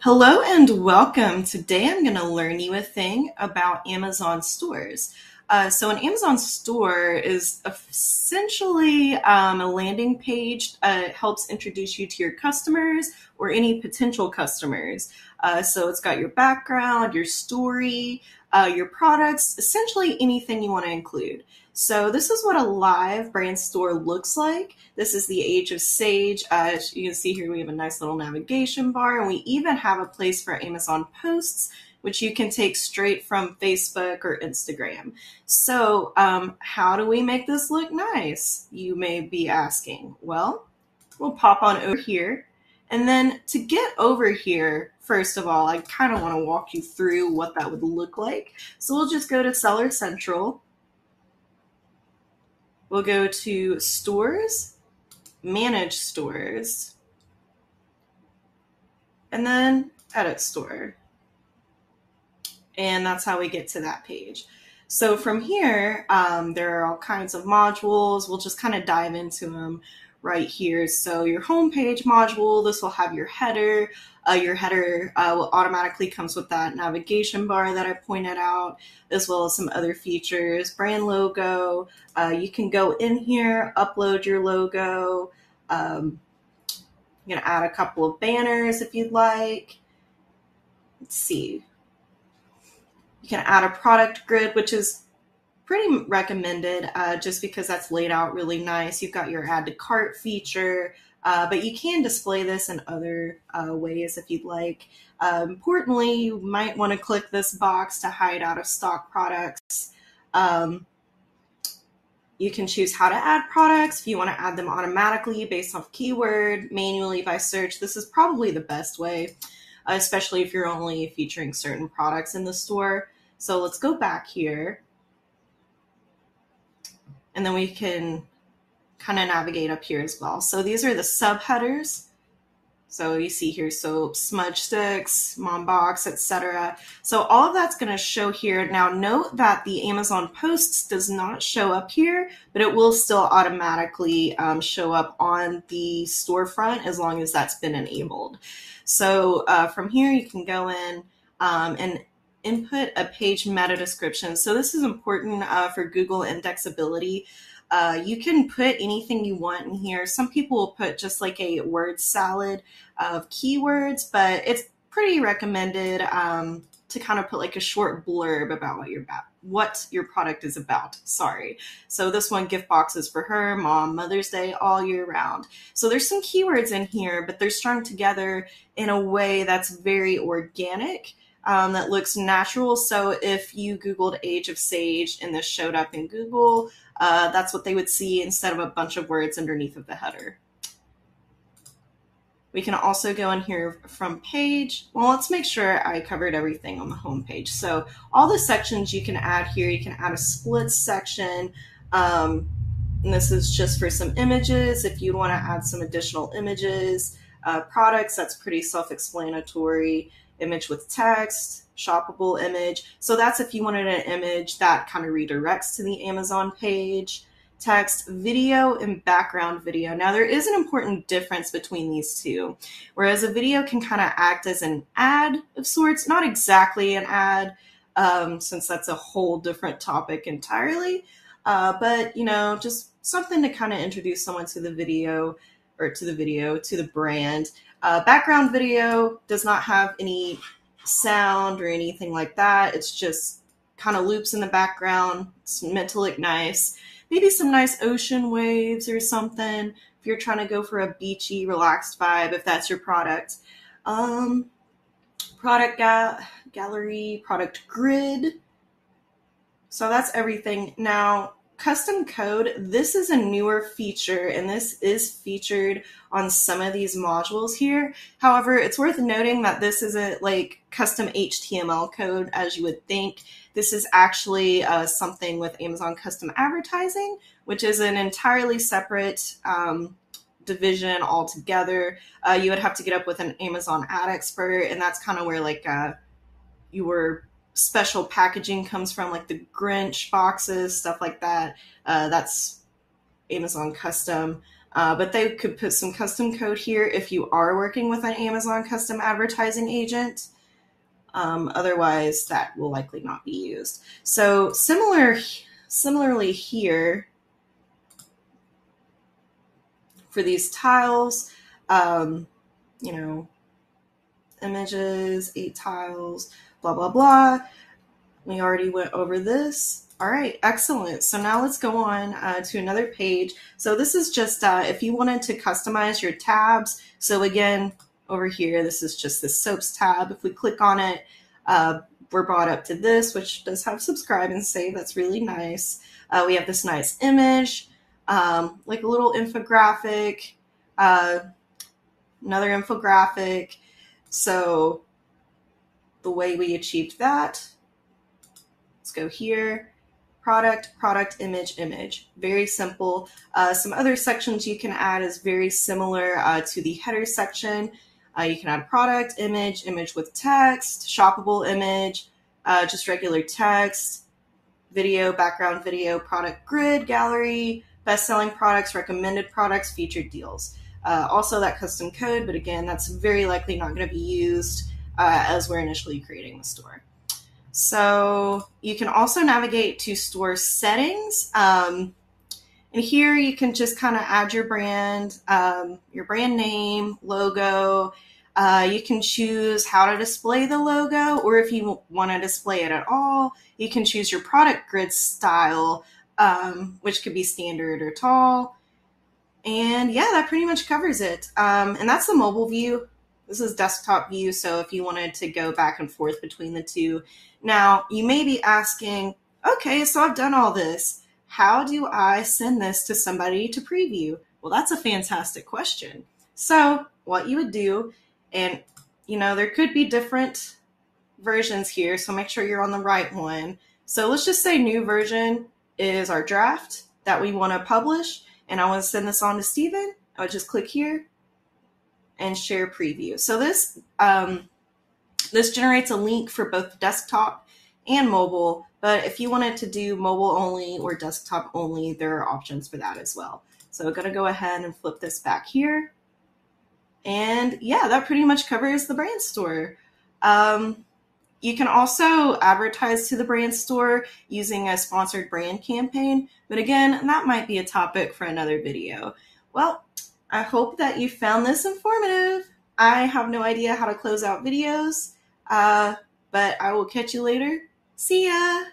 Hello and welcome. Today I'm going to learn you a thing about Amazon stores. Uh, so, an Amazon store is essentially um, a landing page. Uh, helps introduce you to your customers or any potential customers. Uh, so, it's got your background, your story, uh, your products, essentially anything you want to include. So this is what a live brand store looks like. This is the age of Sage. Uh, you can see here we have a nice little navigation bar and we even have a place for Amazon posts which you can take straight from Facebook or Instagram. So um, how do we make this look nice? You may be asking. Well, we'll pop on over here. And then to get over here, first of all, I kind of want to walk you through what that would look like. So we'll just go to Seller Central We'll go to stores, manage stores, and then edit store. And that's how we get to that page. So from here, um, there are all kinds of modules. We'll just kind of dive into them right here. So your homepage module, this will have your header. Uh, your header uh, will automatically comes with that navigation bar that I pointed out, as well as some other features. Brand logo. Uh, you can go in here, upload your logo. Um, you can add a couple of banners if you'd like. Let's see. You can add a product grid, which is pretty recommended uh, just because that's laid out really nice. You've got your add to cart feature, uh, but you can display this in other uh, ways if you'd like. Uh, importantly, you might want to click this box to hide out of stock products. Um, you can choose how to add products if you want to add them automatically based off keyword, manually by search. This is probably the best way, especially if you're only featuring certain products in the store. So let's go back here and then we can kind of navigate up here as well. So these are the subheaders. So you see here soap, smudge sticks, mom box, etc. So all of that's going to show here. Now note that the Amazon posts does not show up here, but it will still automatically um, show up on the storefront as long as that's been enabled. So uh, from here you can go in um, and input a page meta description. So this is important uh, for Google indexability. Uh, you can put anything you want in here. Some people will put just like a word salad of keywords, but it's pretty recommended um, to kind of put like a short blurb about what your about what your product is about. Sorry. So this one gift boxes for her, mom, Mother's Day, all year round. So there's some keywords in here, but they're strung together in a way that's very organic um, that looks natural. So if you Googled Age of Sage and this showed up in Google, uh, that's what they would see instead of a bunch of words underneath of the header. We can also go in here from page. Well, let's make sure I covered everything on the home page. So all the sections you can add here, you can add a split section. Um, and this is just for some images. If you want to add some additional images, uh, products, that's pretty self-explanatory image with text, shoppable image. So that's if you wanted an image that kind of redirects to the Amazon page, text, video, and background video. Now, there is an important difference between these two. Whereas a video can kind of act as an ad of sorts, not exactly an ad, um, since that's a whole different topic entirely. Uh, but, you know, just something to kind of introduce someone to the video or to the video, to the brand. Uh, background video does not have any sound or anything like that. It's just kind of loops in the background. It's meant to look nice. Maybe some nice ocean waves or something if you're trying to go for a beachy, relaxed vibe, if that's your product. Um, product ga- gallery, product grid. So that's everything. Now, custom code, this is a newer feature and this is featured on some of these modules here. However, it's worth noting that this isn't like custom HTML code as you would think. This is actually uh, something with Amazon custom advertising, which is an entirely separate um, division altogether. Uh, you would have to get up with an Amazon ad expert, and that's kind of where like uh, you were special packaging comes from, like the Grinch boxes, stuff like that. Uh, that's Amazon custom. Uh, but they could put some custom code here if you are working with an Amazon custom advertising agent. Um, otherwise, that will likely not be used. So similar, similarly here for these tiles, um, you know, images, eight tiles, blah, blah, blah. We already went over this. All right, excellent. So now let's go on uh, to another page. So this is just uh, if you wanted to customize your tabs. So again, over here, this is just the soaps tab. If we click on it, uh, we're brought up to this, which does have subscribe and save. That's really nice. Uh, we have this nice image, um, like a little infographic, uh, another infographic. So the way we achieved that, let's go here product, product, image, image. Very simple. Uh, some other sections you can add is very similar uh, to the header section. Uh, you can add product, image, image with text, shoppable image, uh, just regular text, video, background video, product grid, gallery, best-selling products, recommended products, featured deals. Uh, also that custom code, but again, that's very likely not going to be used uh, as we're initially creating the store. So you can also navigate to store settings. Um, and here you can just kind of add your brand, um, your brand name, logo. Uh, you can choose how to display the logo, or if you want to display it at all, you can choose your product grid style, um, which could be standard or tall. And yeah, that pretty much covers it. Um, and that's the mobile view. This is desktop view, so if you wanted to go back and forth between the two. Now, you may be asking, okay, so I've done all this. How do I send this to somebody to preview? Well, that's a fantastic question. So, what you would do, and you know, there could be different versions here, so make sure you're on the right one. So, let's just say new version is our draft that we want to publish, and I want to send this on to Steven. I would just click here and share preview. So this um, this generates a link for both desktop and mobile, but if you wanted to do mobile only or desktop only, there are options for that as well. So I'm gonna go ahead and flip this back here. And yeah, that pretty much covers the brand store. Um, you can also advertise to the brand store using a sponsored brand campaign, but again, that might be a topic for another video. Well, I hope that you found this informative. I have no idea how to close out videos, uh, but I will catch you later. See ya!